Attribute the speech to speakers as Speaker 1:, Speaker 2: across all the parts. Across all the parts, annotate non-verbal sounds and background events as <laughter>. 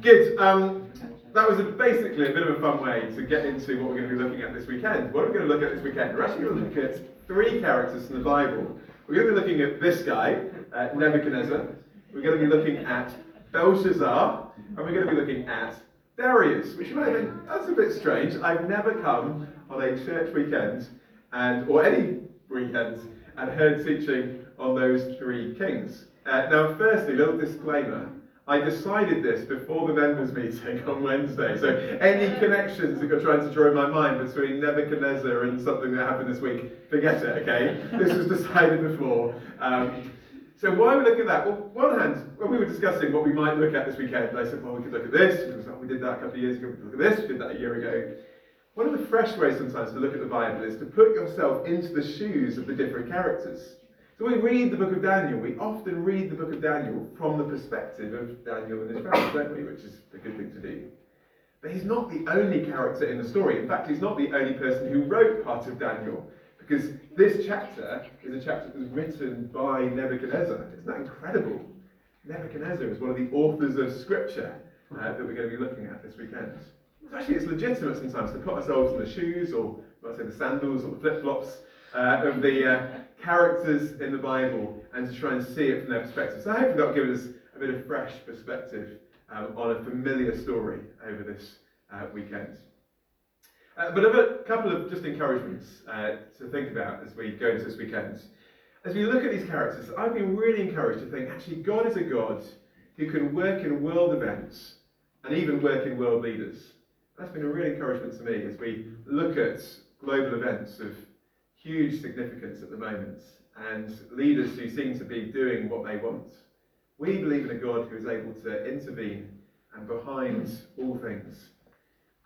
Speaker 1: Good. Um, that was a, basically a bit of a fun way to get into what we're going to be looking at this weekend. What are we going to look at this weekend? We're actually going to look at three characters from the Bible. We're going to be looking at this guy, uh, Nebuchadnezzar. We're going to be looking at Belshazzar, and we're going to be looking at Darius, which you might think that's a bit strange. I've never come on a church weekend and or any weekend and heard teaching on those three kings. Uh, now, firstly, little disclaimer. I decided this before the members' meeting on Wednesday. So, any connections that you're trying to draw in my mind between Nebuchadnezzar and something that happened this week, forget it, okay? This was decided before. Um, so, why are we looking at that? Well, one hand, when we were discussing what we might look at this weekend, I said, well, we could look at this. We did that a couple of years ago. We could look at this. We did that a year ago. One of the fresh ways sometimes to look at the Bible is to put yourself into the shoes of the different characters. So we read the book of Daniel, we often read the book of Daniel from the perspective of Daniel and his friends, don't we? Which is a good thing to do. But he's not the only character in the story. In fact, he's not the only person who wrote part of Daniel. Because this chapter is a chapter that was written by Nebuchadnezzar. Isn't that incredible? Nebuchadnezzar is one of the authors of scripture uh, that we're going to be looking at this weekend. Actually, it's legitimate sometimes to put ourselves in the shoes, or I say the sandals or the flip flops uh, of the uh, characters in the Bible and to try and see it from their perspective. So hopefully that'll give us a bit of fresh perspective um, on a familiar story over this uh, weekend. Uh, but a couple of just encouragements uh, to think about as we go into this weekend. As we look at these characters, I've been really encouraged to think actually God is a God who can work in world events and even work in world leaders. That's been a real encouragement to me as we look at global events of huge significance at the moment and leaders who seem to be doing what they want. We believe in a God who is able to intervene and behind all things.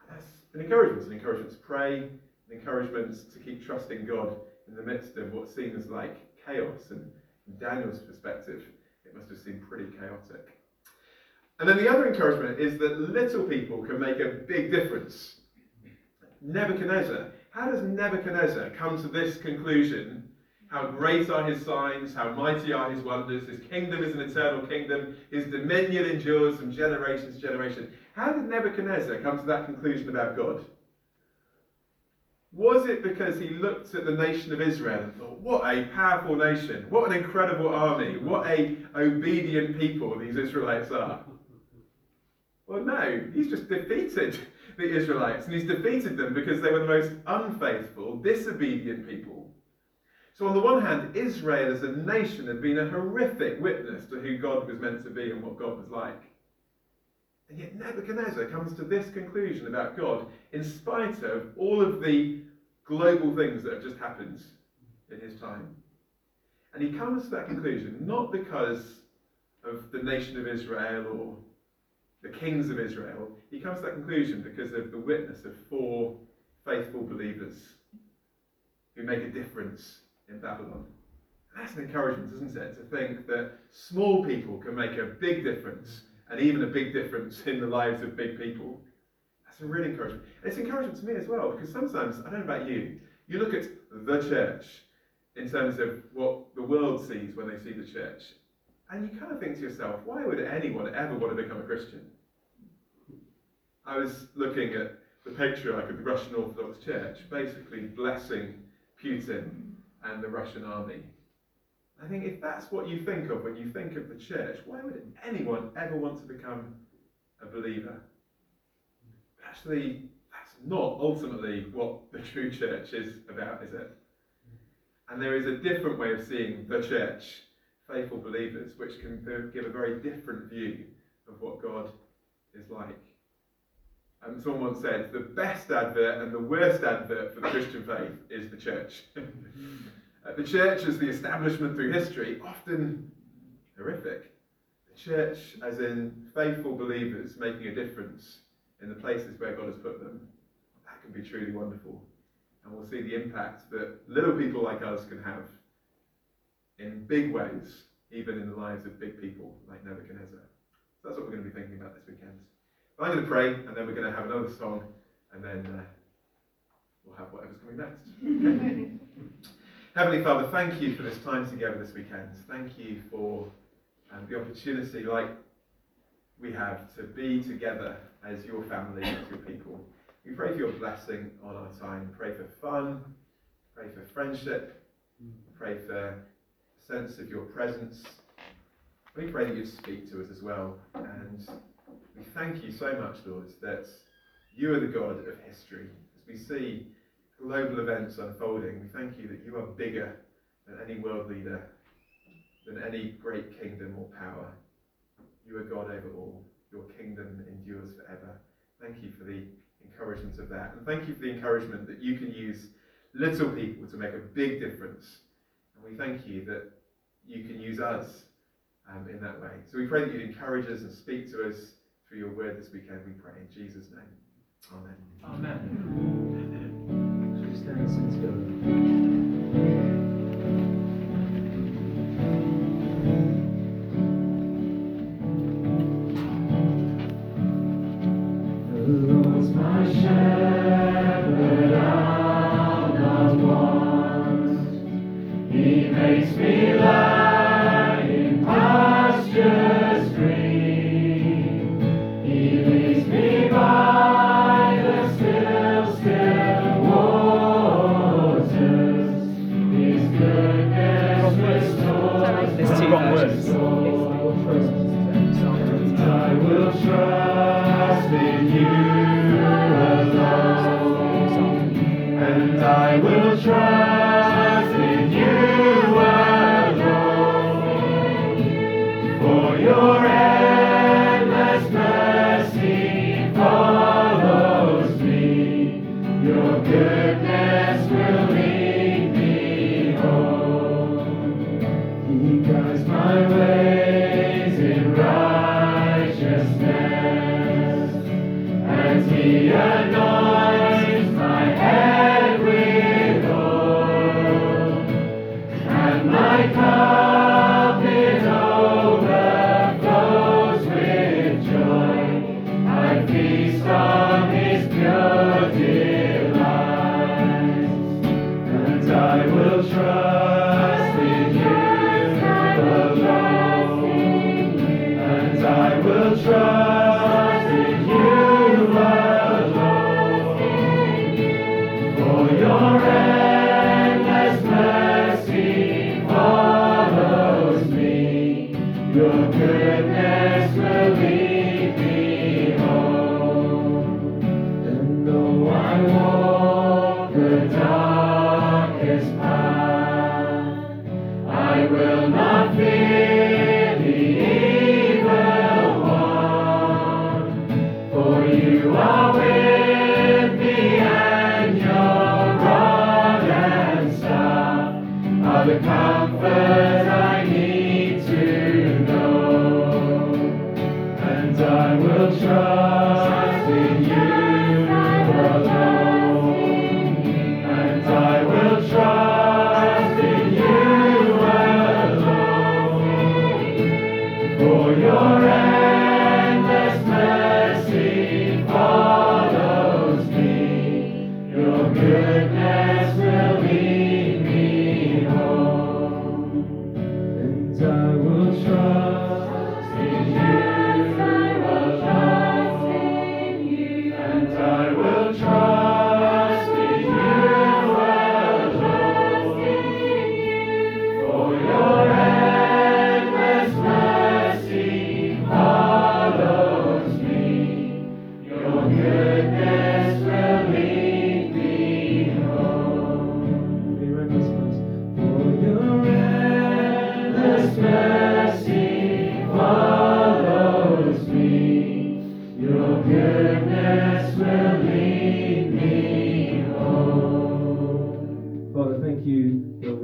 Speaker 1: And that's an encouragement, an encouragement to pray, an encouragement to keep trusting God in the midst of what seems like chaos. And from Daniel's perspective, it must have seemed pretty chaotic. And then the other encouragement is that little people can make a big difference. Nebuchadnezzar how does Nebuchadnezzar come to this conclusion? How great are his signs, how mighty are his wonders, his kingdom is an eternal kingdom, his dominion endures from generation to generation. How did Nebuchadnezzar come to that conclusion about God? Was it because he looked at the nation of Israel and thought, what a powerful nation, what an incredible army, what a obedient people these Israelites are? Well, no, he's just defeated the Israelites, and he's defeated them because they were the most unfaithful, disobedient people. So, on the one hand, Israel as a nation had been a horrific witness to who God was meant to be and what God was like. And yet, Nebuchadnezzar comes to this conclusion about God in spite of all of the global things that have just happened in his time. And he comes to that conclusion not because of the nation of Israel or the kings of Israel, he comes to that conclusion because of the witness of four faithful believers who make a difference in Babylon. That's an encouragement, isn't it? To think that small people can make a big difference and even a big difference in the lives of big people. That's a really encouragement. And it's encouragement to me as well because sometimes, I don't know about you, you look at the church in terms of what the world sees when they see the church. And you kind of think to yourself, why would anyone ever want to become a Christian? I was looking at the patriarch of the Russian Orthodox Church, basically blessing Putin and the Russian army. I think if that's what you think of when you think of the church, why would anyone ever want to become a believer? Actually, that's not ultimately what the true church is about, is it? And there is a different way of seeing the church faithful believers, which can give a very different view of what God is like. And someone said the best advert and the worst advert for the Christian faith is the church. <laughs> Uh, the church as the establishment through history, often horrific. The church, as in faithful believers making a difference in the places where God has put them, that can be truly wonderful. And we'll see the impact that little people like us can have in big ways, even in the lives of big people like Nebuchadnezzar. So that's what we're going to be thinking about this weekend. I'm going to pray, and then we're going to have another song, and then uh, we'll have whatever's coming next. <laughs> Heavenly Father, thank you for this time together this weekend. Thank you for um, the opportunity, like we have to be together as your family, as your people. We pray for your blessing on our time. Pray for fun. Pray for friendship. Pray for sense of your presence. We pray that you'd speak to us as well. And we thank you so much, Lord, that you are the God of history. As we see global events unfolding, we thank you that you are bigger than any world leader, than any great kingdom or power. You are God over all. Your kingdom endures forever. Thank you for the encouragement of that. And thank you for the encouragement that you can use little people to make a big difference. And we thank you that you can use us um, in that way. So we pray that you'd encourage us and speak to us through your word this weekend, we pray. In Jesus' name. Amen.
Speaker 2: Amen. Should 사 darkest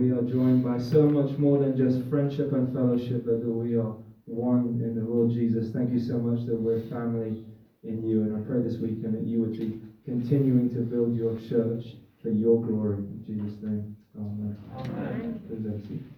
Speaker 3: we are joined by so much more than just friendship and fellowship, but that we are one in the Lord Jesus. Thank you so much that we're family in you. And I pray this weekend that you would be continuing to build your church for your glory. In Jesus' name. Amen.
Speaker 2: Amen.